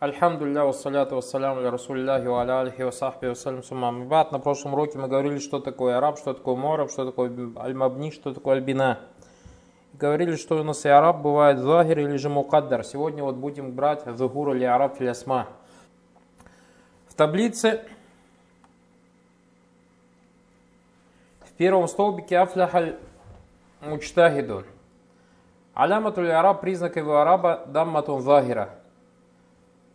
Альхамдулилля, вассаляту вассаляму ля расулилляхи ва аля алихи ва сахби вассалям сумам. На прошлом уроке мы говорили, что такое араб, что такое мораб, что такое аль-мабни, что такое альбина. Говорили, что у нас и араб бывает захир или же мукаддар. Сегодня вот будем брать захур или араб филясма. В таблице в первом столбике афляхаль мучтахидун. Аляматуль араб, признак его араба, дамматун захира.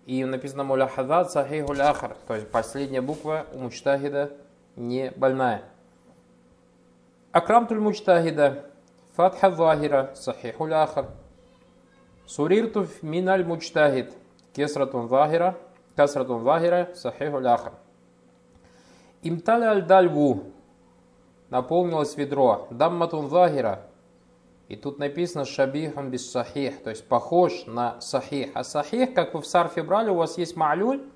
И написано муляхадат сахихуль ахар, то есть последняя буква у мучтахида не больная. Акрамтуль мучтахида, фатха захира, сахихуль ахар. Сурирту миналь мучтахид, кесратун захира, касратун захира, сахихуль ахар. Имталя аль дальву, наполнилось ведро, дамматун захира, и тут написано шабихун без сахих, то есть похож на сахих. А сахих, как вы в сарфе брали, у вас есть ма'люль,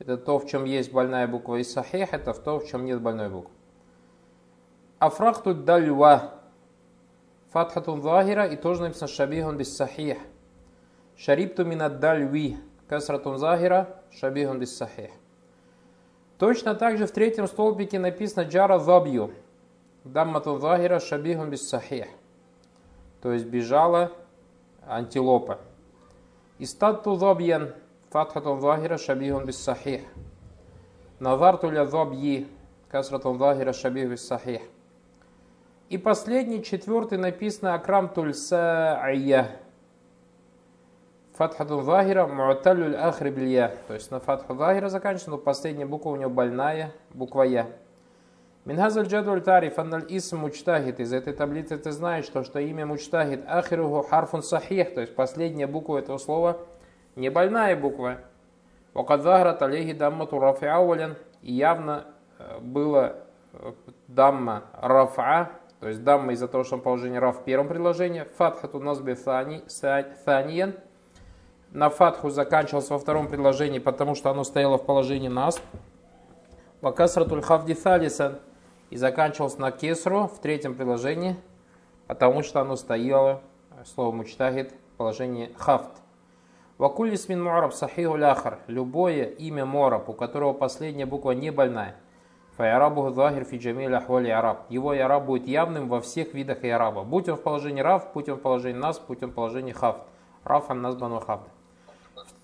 это то, в чем есть больная буква, и сахих, это в то, в чем нет больной буквы. Афрахту дальва, фатхатун захира, и тоже написано шабихун без сахих. Шарипту минад дальви, касратун захира, шабихун без сахих. Точно так же в третьем столбике написано джара забью, дамматун захира, шабихун без сахих то есть бежала антилопа. Истатту забьян, фатхатун захира, шабихун без сахих. Назарту ля забьи, касратун захира, шабих без сахих. И последний, четвертый, написано акрам туль са'ия. Фатхатун захира, муаталюль ахри билья. То есть на фатху захира заканчивается, но последняя буква у него больная, буква я. Минхазаль джадуль тариф анналь исм мучтахид. Из этой таблицы ты знаешь, что, что имя мучтахид ахиругу харфун сахих, то есть последняя буква этого слова не больная буква. Вакадзахрат алейхи даммату рафиаулян. И явно э, было э, дамма рафа, то есть дамма из-за того, что он положение раф в первом предложении. Фатхату назби тhanиян. На фатху заканчивался во втором предложении, потому что оно стояло в положении нас. وكسرة الخفض и заканчивался на кесру в третьем предложении, потому что оно стояло, слово مجتهد, в положении خفض. وكل اسم معرب صحيح الآخر. Любое имя معرب, у которого последняя буква не больная. فإعرابه ظاهر في أحوال الإعراب. Его إعراب будет явным во всех видах إعراب а. Будь он в положении رفع, будь он в положении نصب, будь он в положении خفض. رفعا نصبا خفضا.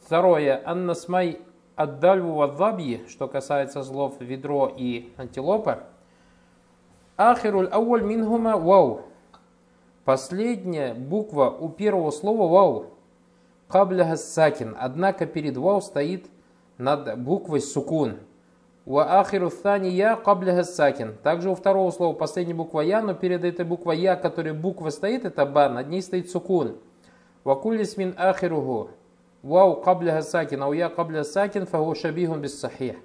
Второе. Аннасмай аддальву вадзабьи, что касается слов ведро и антилопа, Ахируль ауаль минхума вау. Последняя буква у первого слова вау. Кабля сакин. Однако перед вау стоит над буквой сукун. Ва ахиру thani я кабля сакин. Также у второго слова последняя буква я, но перед этой буквой я, которая буква стоит, это ба, над ней стоит сукун. Ва кулис мин ахиругу. Вау кабля сакин, а у я кабля сакин, фагу шабихун без сахих.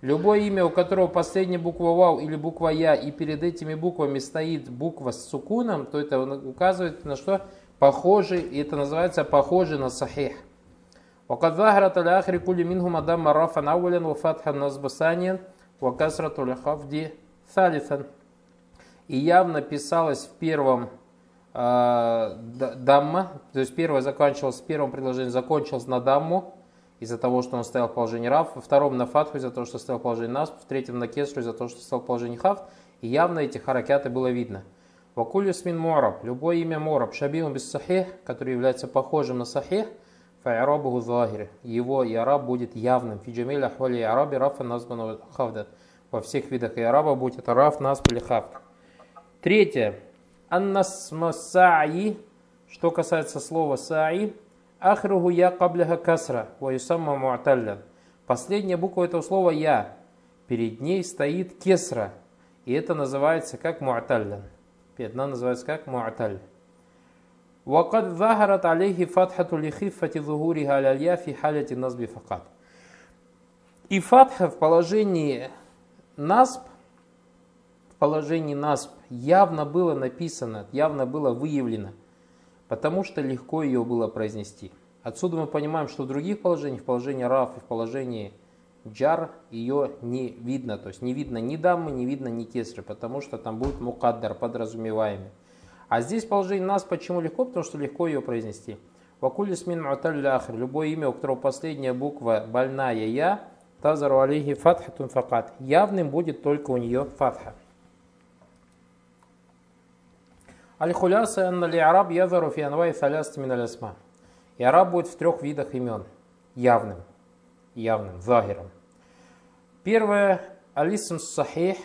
Любое имя, у которого последняя буква вау или буква я, и перед этими буквами стоит буква с сукуном, то это указывает на что? Похожий, и это называется похожий на сахих. وقد ظهرت الآخر كل منهما ضم رفعا أولا وفتحا نصب ثانيا وكسرة الخفض ثالثا. И явно писалось в первом э, дамма, то есть первое заканчивалось, в первом предложении закончилось на дамму, из-за того, что он стоял в положении рав, во втором на фатху из-за того, что стоял в положении насп, в третьем на кесру из-за того, что стоял в положении хафт, и явно эти харакяты было видно. Вакулю смин мораб, любое имя мораб, шабим без сахих, который является похожим на сахих, файарабуху захир, его яраб будет явным. Фиджамиль ахвали араби рафа названу хавда. Во всех видах яраба будет это раф, насп или хафт. Третье. Аннасмасаи, что касается слова саи, Ахругу я кабляха касра, ваюсамма муаталлян. Последняя буква этого слова я. Перед ней стоит кесра. И это называется как муаталлян. Передна называется как муаталь. وقد ظهرت عليه فتحة لخفة ظهورها على الياء في حالة النصب فقط. И фатха в положении насб, в положении насб явно было написано, явно было выявлено – потому что легко ее было произнести. Отсюда мы понимаем, что в других положениях, в положении раф и в положении джар, ее не видно. То есть не видно ни дамы, не видно ни кесры, потому что там будет мукаддар, подразумеваемый. А здесь положение нас почему легко? Потому что легко ее произнести. Вакули смин муталь ахр. Любое имя, у которого последняя буква больная я, тазару алейхи фатхатун факат. Явным будет только у нее фатха. Аль-Хуляса анна ли араб язару фи анвай саляст мин алясма. И араб будет в трех видах имен. Явным. Явным, захиром. Первое, алисм сахих,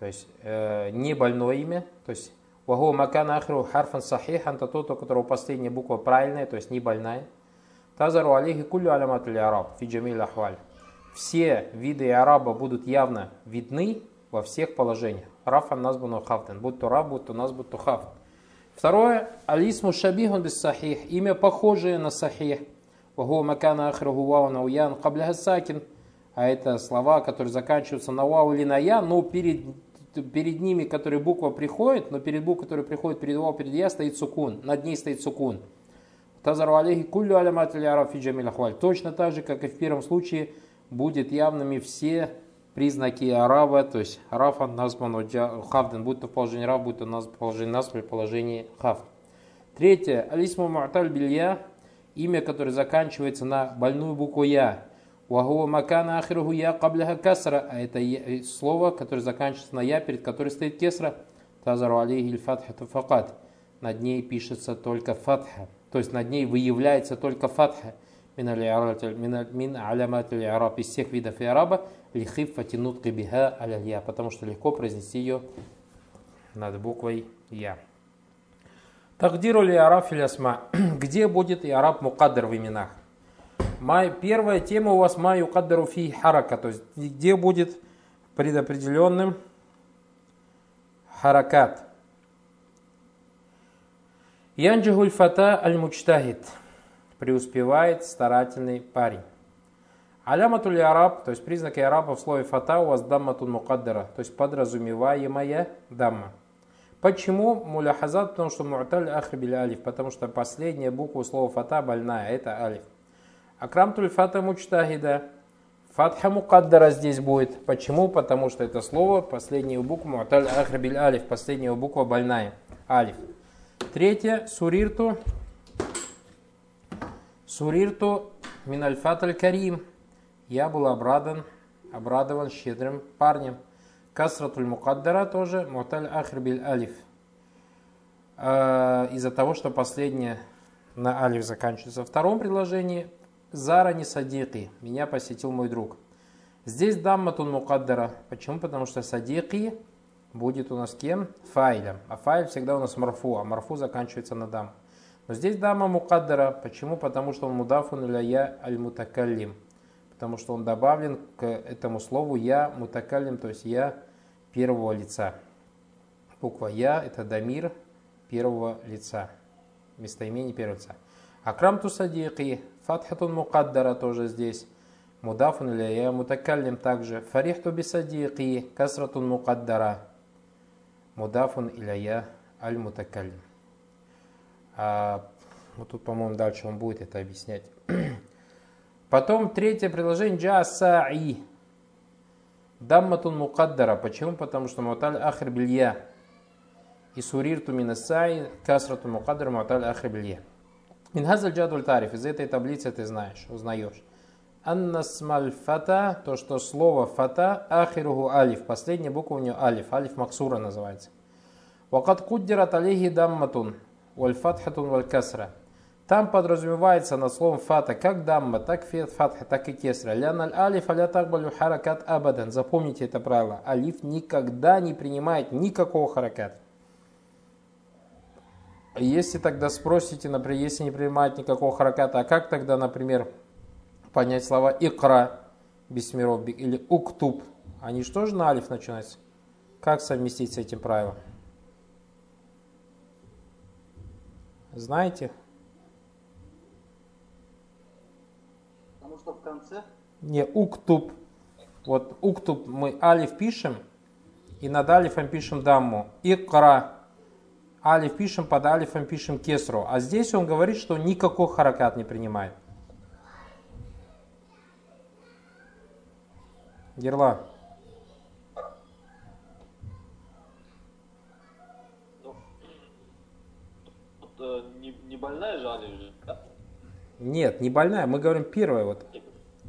то есть э, не больное имя, то есть вагу макан ахру харфан сахих, это тот, у которого последняя буква правильная, то есть не больная. Тазару алейхи кулю алямат араб, фи джамиль ахваль. Все виды араба будут явно видны во всех положениях. Рафан назбану хафтан. Будь то раб, будь то нас, будь то хафт. Второе. Алисму шабихун без сахих. Имя похожее на сахих. Вагу макана ахраху вау науян кабля сакин. А это слова, которые заканчиваются на вау или на я, но перед, перед ними, которые буква приходит, но перед буквой, которая приходит перед вау, перед я, стоит сукун. Над ней стоит сукун. Тазару алейхи кулю алямат Точно так же, как и в первом случае, будет явными все признаки араба, то есть рафан назван хавден, будь то в положении раб, будь то в положении насб или положении хаф. Третье. Алисму му'таль билья, имя, которое заканчивается на больную букву я. Вахуа макана ахируху я кабляха касра, а это слово, которое заканчивается на я, перед которой стоит кесра. Тазару алейхи фатхату факат. Над ней пишется только фатха, то есть над ней выявляется только фатха. Мин алямат аль-араб из всех видов араба лихифати нутки биха аля потому что легко произнести ее над буквой я. Тагдиру ли араф или асма. Где будет и араб мукаддер в именах? Май, первая тема у вас май укаддару фи харака, то есть где будет предопределенным харакат. Янджихуль фата аль-мучтахид. Преуспевает старательный парень. Аляматуль араб, то есть признаки араба в слове фата у вас дамматун мукаддара, то есть подразумеваемая дамма. Почему муляхазат? Потому что му'таль ахрибиль алиф, потому что последняя буква слова фата больная, это алиф. Акрамтуль фата мучтахида, фатха мукаддара здесь будет. Почему? Потому что это слово, последнюю букву му'таль ахрибиль алиф, последняя буква больная, алиф. Третье, сурирту, сурирту минальфат карим, я был обрадован, обрадован щедрым парнем. Касратуль мукаддара тоже, муталь ахрбиль алиф. А, из-за того, что последнее на алиф заканчивается. В втором предложении Зара не садики, меня посетил мой друг. Здесь дамматун мукаддара. Почему? Потому что садики будет у нас кем? Файлем. А файль всегда у нас марфу, а марфу заканчивается на дам. Но здесь дама мукаддара. Почему? Потому что он мудафун я аль мутакаллим потому что он добавлен к этому слову «я» мутакалим, то есть «я» первого лица. Буква «я» – это дамир первого лица, местоимение первого лица. Акрам тусадики, фатхатун мукаддара тоже здесь. Мудафун я мутакаллим также. Фарихту бисадики, касратун мукаддара. Мудафун я аль мутакаллим. А, вот тут, по-моему, дальше он будет это объяснять. Потом третье предложение джасаи. Дамматун мукаддара. Почему? Потому что муталь ахр билья. И сурирту минасай касрату мукаддара муталь ахр билья. Минхазаль джадуль тариф. Из этой таблицы ты знаешь, узнаешь. Аннасмаль фата, то, что слово фата, ахируху алиф. Последняя буква у нее алиф. Алиф максура называется. Вакат куддират алихи дамматун. Валь фатхатун валь. Там подразумевается над словом фата как дамма, так фатха, так и кесра. Ляналь алиф аля такбалю харакат абадан. Запомните это правило. Алиф никогда не принимает никакого харакат. Если тогда спросите, например, если не принимает никакого хараката, а как тогда, например, понять слова икра, бисмиров, или уктуб? Они же на алиф начинаются? Как совместить с этим правилом? Знаете? что в конце? Не, уктуб. Вот уктуб мы алиф пишем, и над алифом пишем дамму. Икра. Алиф пишем, под алифом пишем кесру. А здесь он говорит, что никакой харакат не принимает. Герла. Больная же да? Нет, не больная, мы говорим первое вот.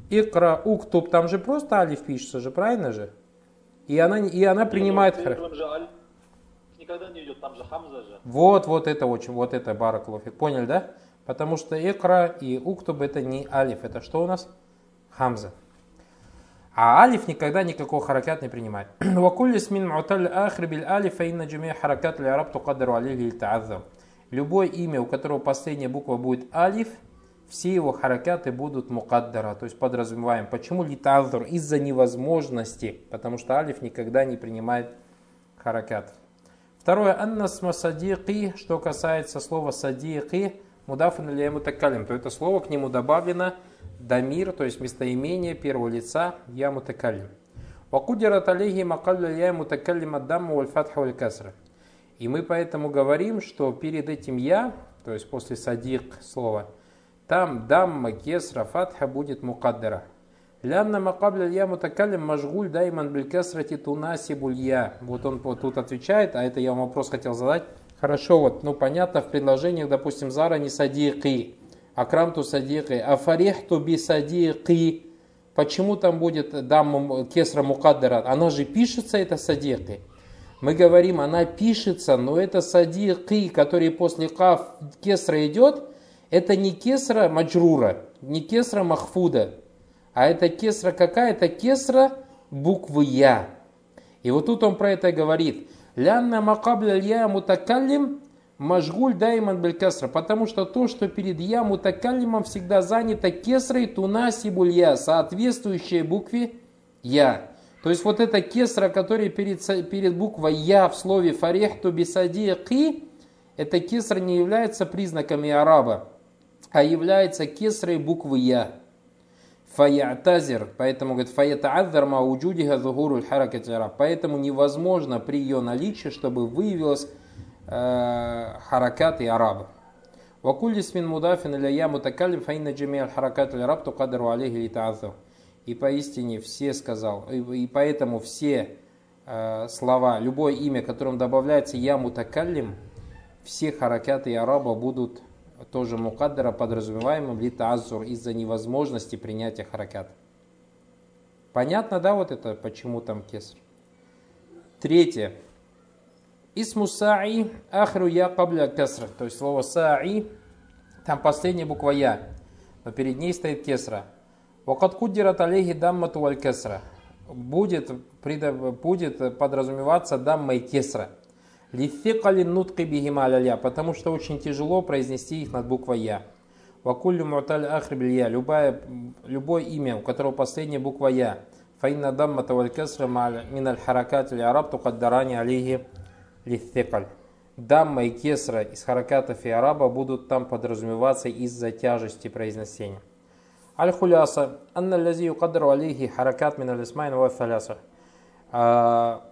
Икра уктуб, там же просто алиф пишется же, правильно же? И она, и она принимает... Первым же никогда не идет, там же хамза же. Вот, вот это очень, вот это бараклофик. Поняли, да? Потому что икра и уктуб это не алиф, это что у нас? Хамза. А алиф никогда никакого харакат не принимает. Муталь ахри биль алиф, фаинна джумия харакат ли араб тукаддару алихи та'аззам. Любое имя, у которого последняя буква будет алиф, все его харакаты будут мукаддара, то есть подразумеваем. Почему литазур? Из-за невозможности, потому что алиф никогда не принимает харакат. Второе, аннас масадиqи, что касается слова садиqи, мудафан или мутакалим, то это слово к нему добавлено дамир, то есть местоимение первого лица я мутакалим. Вакудират алейхи макалля я мутакалим аддаму валь фатха валь касра. И мы поэтому говорим, что перед этим я, то есть после садик слова, там дамма, кесра, фатха будет мукаддара. Лянна макабля я мутакалим мажгуль дайман биль кесрати тунасибуль я. Вот он вот тут отвечает, а это я вам вопрос хотел задать. Хорошо, вот, ну понятно, в предложениях, допустим, Зара не садики, акрамту садики, а фарихту би садики. Почему там будет дамма кесра мукаддара? Она же пишется, это садики. Мы говорим, она пишется, но это садики, который после каф кесра идет, это не кесра маджрура, не кесра махфуда, а это кесра какая? Это кесра буквы Я. И вот тут он про это говорит. Лянна макабля я мутакаллим мажгуль дайман бель кесра. Потому что то, что перед я мутакаллимом всегда занято кесрой тунасибуль я, соответствующей букве Я. То есть вот эта кесра, которая перед, перед буквой Я в слове фарехту бисади ки, эта кесра не является признаками араба, а является кесрой буквы Я. Фаятазир, поэтому говорит фаятаазар ма уджудиха зухуруль харакат Поэтому невозможно при ее наличии, чтобы выявилось э, харакат и араба. Вакулли смин мудафин или я мутакалим фаинна джамиаль харакат араб тукадару алейхи литаазар. И поистине все сказал, и поэтому все э, слова, любое имя, которым добавляется я мутакаллим, все харакаты араба будут тоже мукаддара подразумеваемым литазур из-за невозможности принятия харакат. Понятно, да, вот это, почему там кеср? Третье. Исму са'i ахру я кабля кесра. То есть слово са'i, там последняя буква я, но перед ней стоит кесра. Вакат куддират алейхи даммату валь кесра. Будет, будет подразумеваться дамма и кесра. Лификали нутки бихима потому что очень тяжело произнести их над буквой Я. Вакуллю муталь ахрибилья, любое, любое имя, у которого последняя буква Я. Фаинна даммата валь кесра миналь харакат или араб тукаддарани алейхи للثقل. Дамма и кесра из харакатов إعراب а будут там подразумеваться из-за тяжести произнесения. الخلاصة. أن الذي يقدر عليه الحركات من الأسماء ثلاثة. А,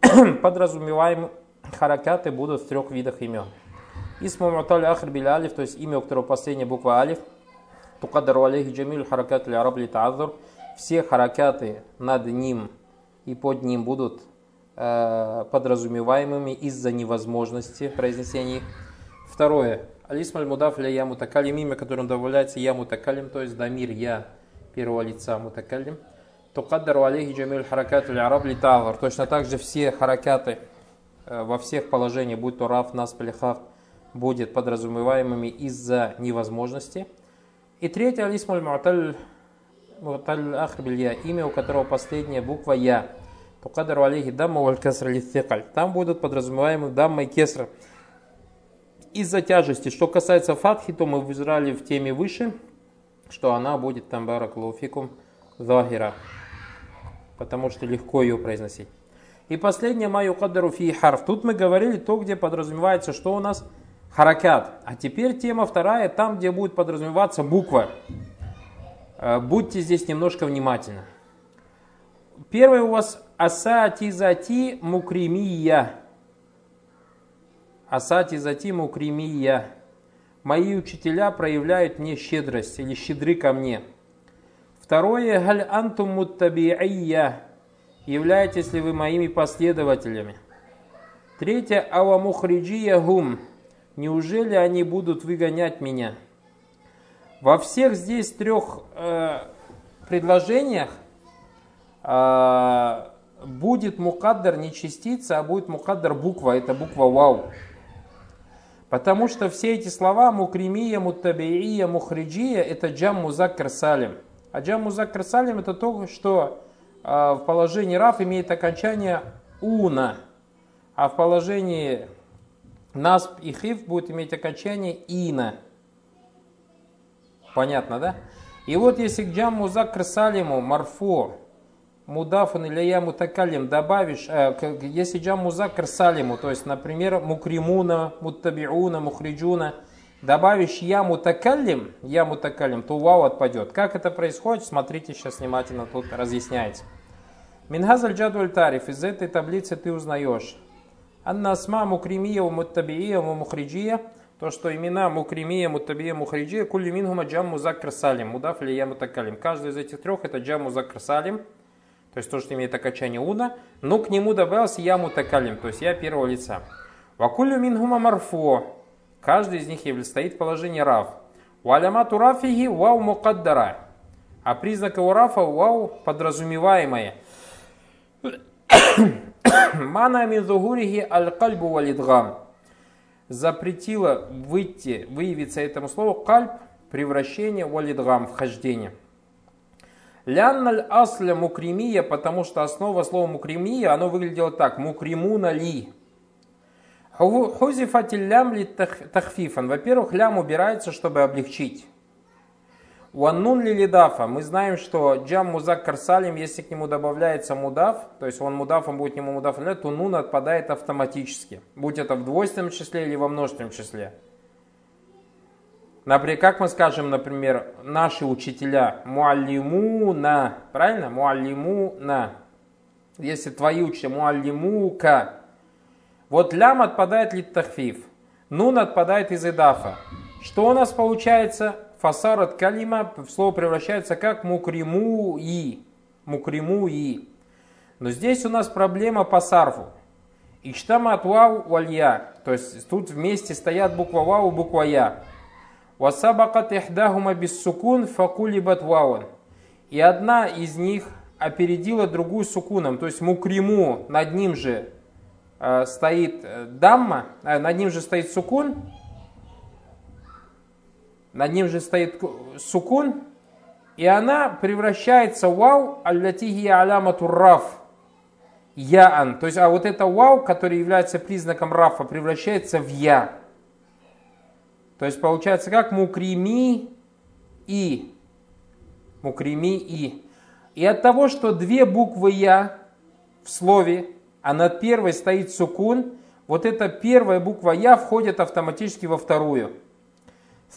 подразумеваем харакаты будут в трех видах имен. اسم معتل الآخر بالألف, то есть имя, у которого последняя буква алиф. تقدر عليه جميع حركات الإعراب. Все харакаты над ним и под ним будут э, подразумеваемыми из-за невозможности произнесения их. Второе. Алисмаль мудаф ля я мутакалим, имя, которым добавляется я мутакалим, то есть дамир я первого лица мутакалим. Тукаддару алейхи джамиль харакат ли араб ли таазур. Точно так же все харакаты Э, во всех положениях, будь то раф, нас, плехав, будет подразумеваемыми из-за невозможности. И третье, алисмуль муаталь ахрбилья, имя, у которого последняя буква Я. Тукадару алейхи дамма валь кеср Там будут подразумеваемы дамма и кеср. Из-за тяжести. Что касается фатхи, то мы выжрали в теме выше, что она будет там баракулуфикум захира. Потому что легко ее произносить. И последнее маю кадару фи харф. Тут мы говорили то, где подразумевается, что у нас харакат. А теперь тема вторая, там, где будет подразумеваться буква. Э, будьте здесь немножко внимательны. Первое у вас асати зати мукримия. Асати зати мукримия. Мои учителя проявляют мне щедрость или щедры ко мне. Второе, галь антум муттаби'ия являетесь ли вы моими последователями? Третье, авамухриджия гум, неужели они будут выгонять меня? Во всех здесь трех э, предложениях э, будет мукаддар не частица, а будет мукаддар буква, это буква вау. Потому что все эти слова мукримия, муттабиия, мухриджия это джам музаккар. А джам музаккар это то, что э, в положении раф имеет окончание уна, а в положении насб и хиф будет иметь окончание ина. Понятно, да? И вот если к джам музаккар марфу мудафун или я мутакалим добавишь, э, если джам музакр салиму, то есть, например, мукримуна, муттабиуна, мухриджуна, добавишь я мутакалим, я мутакалим, то вау отпадет. Как это происходит, смотрите сейчас внимательно, тут разъясняется. Минхазаль джадуль тариф, из этой таблицы ты узнаешь. Анна асма мукримия, муттабия, мухриджия, то, что имена мукримия, муттабия, мухриджия, кулли минхума джам музакр салим, мудаф или я мутакалим. Каждый из этих трех это джам музакр салим, то есть то, что имеет окончание уна, но к нему добавился я мутакалим, то есть я первого лица. Вакулю мингума марфо, каждый из них стоит в положении рав. Валямату рафиги вау мукаддара, а признак его рафа вау подразумеваемое. Мана мин аль-кальбу валидгам. Запретила выйти, выявиться этому слову кальб, превращение, валидгам, вхождение. Лянналь асля мукримия, потому что основа слова мукримия, оно выглядело так. Мукримуна ли. Хузифатиль лям ли тахфифан. Во-первых, лям убирается, чтобы облегчить. Уаннун ли лидафа. Мы знаем, что джам музак карсалим, если к нему добавляется мудав, то есть он мудав, он будет к нему мудав, то нун отпадает автоматически. Будь это в двойственном числе или во множественном числе. Например, как мы скажем, например, наши учителя муаллимуна, правильно? Муаллимуна. Если твои учителя муаллимука. Вот лям отпадает литтахфиф. Нун отпадает из идафа. Что у нас получается? Фасар от калима в слово превращается как мукриму и. Мукриму и. Но здесь у нас проблема по сарфу. Ичтама от вау валья. То есть тут вместе стоят буква вау и буква я. Васабакат ихдахума биссукун факулибат вауан. И одна из них опередила другую сукуном, то есть мукриму, над ним же э, стоит э, дамма, э, над ним же стоит сукун, над ним же стоит сукун, и она превращается в вау, аллатихи алямату раф, яан. То есть, а вот это вау, который является признаком рафа, превращается в я. То есть получается как мукрими и. Мукрими и. И от того, что две буквы Я в слове, а над первой стоит сукун, вот эта первая буква Я входит автоматически во вторую.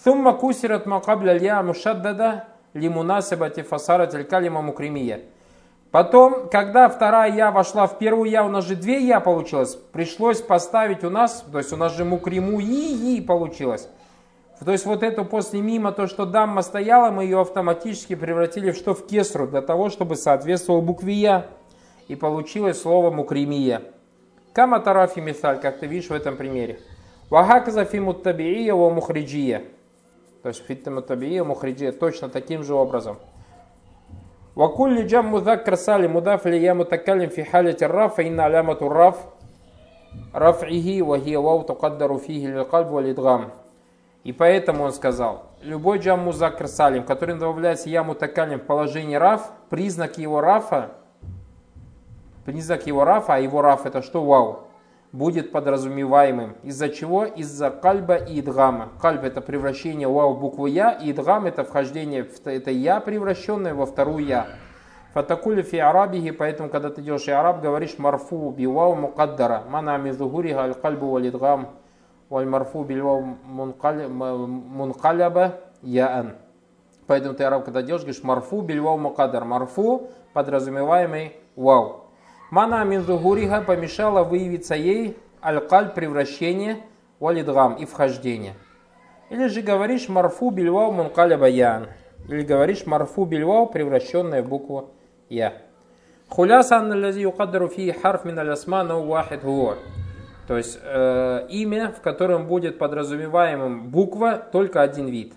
Сумма кусират макабля я мушаддада лимунасабати фасарат калима мукримия. Потом, когда вторая я вошла в первую я, у нас же две я получилось, пришлось поставить у нас, то есть у нас же мукриму и и получилось. То есть вот это после мимо, то, что дамма стояла, мы ее автоматически превратили в что? В кесру, для того, чтобы соответствовал букве Я. И получилось слово мукримия. Кама тарафи мисаль, как ты видишь в этом примере. Вахаказа фимуттабия ва мухриджия. То есть фиттамуттабия мухриджия точно таким же образом. Вакулли джам мудаккар сали мудаф ли я мутакалим фи халити раф, инна алямату раф, раф'ихи ва хия вау тукаддару фихи лилкальб валидгам. И поэтому он сказал, любой джам музакр салим, который добавляется яму такалим в положении раф, признак его рафа, признак его рафа, а его раф это что? Вау. Будет подразумеваемым. Из-за чего? Из-за кальба и идгама. Кальб это превращение вау в букву я, и идгам это вхождение в это я, превращенное во вторую я. Фатакули фи арабихи, поэтому, когда ты делаешь и араб, говоришь марфу вау мукаддара. Мана мизугуриха аль кальбу валь идгам вальмарфу бильвау мункаляба яан. Поэтому ты араб, когда делаешь, говоришь марфу бильвау мукадар. Марфу, подразумеваемый вау. Мана минзугуриха помешала выявиться ей аль-каль превращение, валидгам и вхождение. Или же говоришь марфу бильвау мункаляба яан. Или говоришь марфу бильвау, превращенная в букву я. Хуляса анналази юкаддару фи харф мин алясма, но вахид хуа. То есть э, имя, в котором будет подразумеваемым буква, только один вид.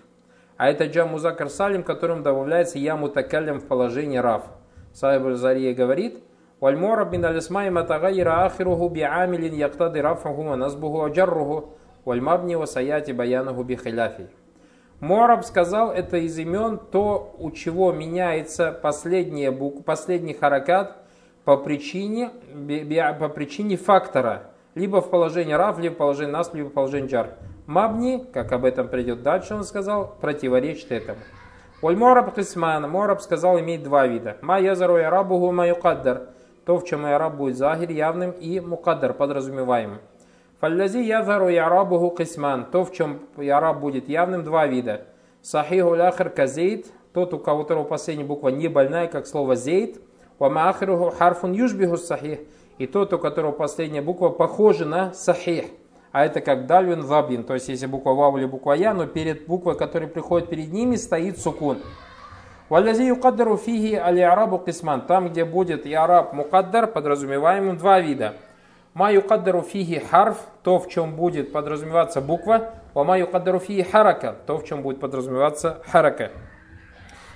А это джамузакар салим, которым добавляется яму такалям в положении рав. Сайб Зария говорит, «Вальмора бин алисмай матагайра ахируху биамилин яктады рафаху манасбуху аджарруху вальмабни васаяти баянаху бихиляфи». Мораб сказал, это из имен то, у чего меняется последняя буква, последний харакат по причине, по причине фактора – либо в положении рав, либо в положении нас, либо в положении джар. Мабни, как об этом придет дальше, он сказал, противоречит этому. Оль мораб кисман, мораб сказал, имеет два вида. Ма язару ярабуху ма юкаддар. То, в чем яраб будет захир явным и мукаддар подразумеваемым. Фаллязи язару ярабуху кисман. То, в чем яраб будет явным, два вида. Сахиху ляхр казейт. Тот, у которого последняя буква не больная, как слово зейт. Ва ахируху харфун юшбиху сахих. И тот, у которого последняя буква похожа на сахих. А это как дальвин вабин. То есть, если буква вау или буква я, но перед буквой, которая приходит перед ними, стоит сукун. Валязи юкаддару фиги али арабу кисман. Там, где будет и араб мукаддар, подразумеваемым два вида. Ма юкаддару фиги харф, то, в чем будет подразумеваться буква. Ва ма юкаддару фиги харака, то, в чем будет подразумеваться харака.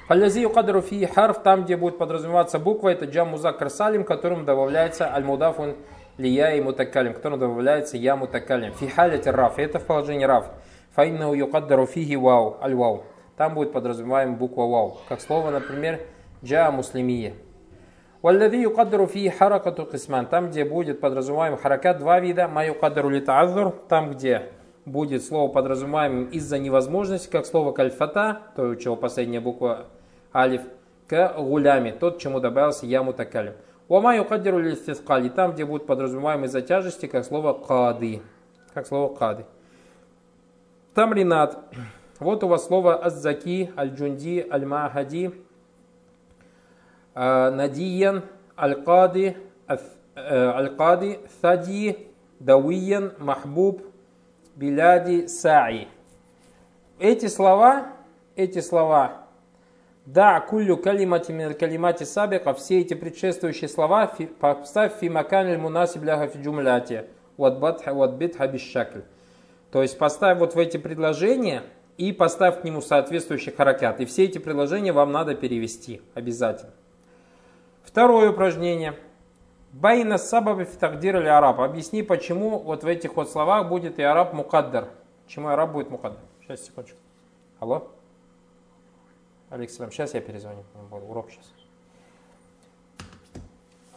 Фалязи юкаддару фиги харф, там, где будет подразумеваться буква, это джам музакр салим, которым добавляется аль-мудафун лия и мутакалим, которым добавляется я мутакалим. Фи халяти раф, это в положении раф. Фаиннау юкаддару фиги вау, аль-вау. Там будет подразумеваем буква вау. Как слово, например, джа муслимия. Валлади юкаддару фи харакату кисман. Там, где будет подразумеваем харакат, два вида. Ма юкаддару литаазур. Там, где будет слово подразумеваемым из-за невозможности, как слово кальфата, то, у чего последняя буква алиф, к гулями, тот, чему добавился я мутакалим. Уама юкаддару листискали. Там, где будет подразумеваем из-за тяжести, как слово кады. Как слово кады. Там ринат. Вот у вас слово аззаки, аль-джунди, аль-махади, а, надиян, аль-кади, э, тhaди, давиян, махбуб, биляди, саи. Эти слова, эти слова, да, кулю калимати мин калимати сабика, все эти предшествующие слова, поставь фи макан мунасиб ляха фи джумляти, ват батха, ват битха бишшакль. То есть поставь вот в эти предложения – и поставь к нему соответствующий харакят. И все эти предложения вам надо перевести обязательно. Второе упражнение. Байна сабаби фитагдир или араб. Объясни, почему вот в этих вот словах будет и араб мукаддар. Почему араб будет мукаддар? Сейчас, секундочку. Алло? Алексей, сейчас я перезвоню. Урок сейчас.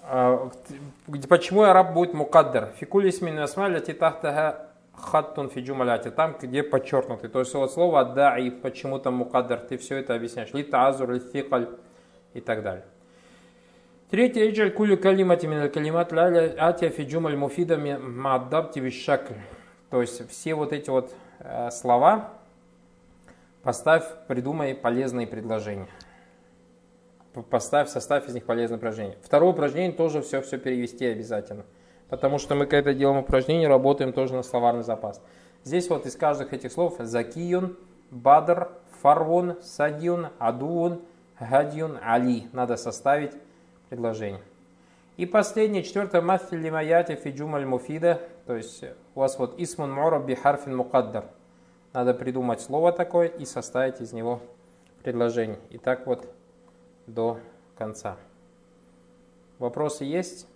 А, почему араб будет мукаддар? Фикулис мин асмаля титахтага хаттун фи джумаляти, там, где подчеркнутый. То есть вот слово да и почему-то мукаддар, ты все это объясняешь. Ли тазур, ли фикаль и так далее. Третье, иджаль кулю калимати мин калимат атия фи джумаль муфида маддабти вишакль. То есть все вот эти вот э, слова поставь, придумай полезные предложения. Поставь, составь из них полезные предложения. Второе упражнение тоже все-все перевести обязательно потому что мы когда делаем упражнение, работаем тоже на словарный запас. Здесь вот из каждых этих слов закиюн, бадр, фарвун, садюн, адуун, гадюн, али. Надо составить предложение. И последнее, четвертое, маффиль лимаяти фиджум аль муфида. То есть у вас вот исмун мураб бихарфин мукаддар. Надо придумать слово такое и составить из него предложение. И так вот до конца. Вопросы есть?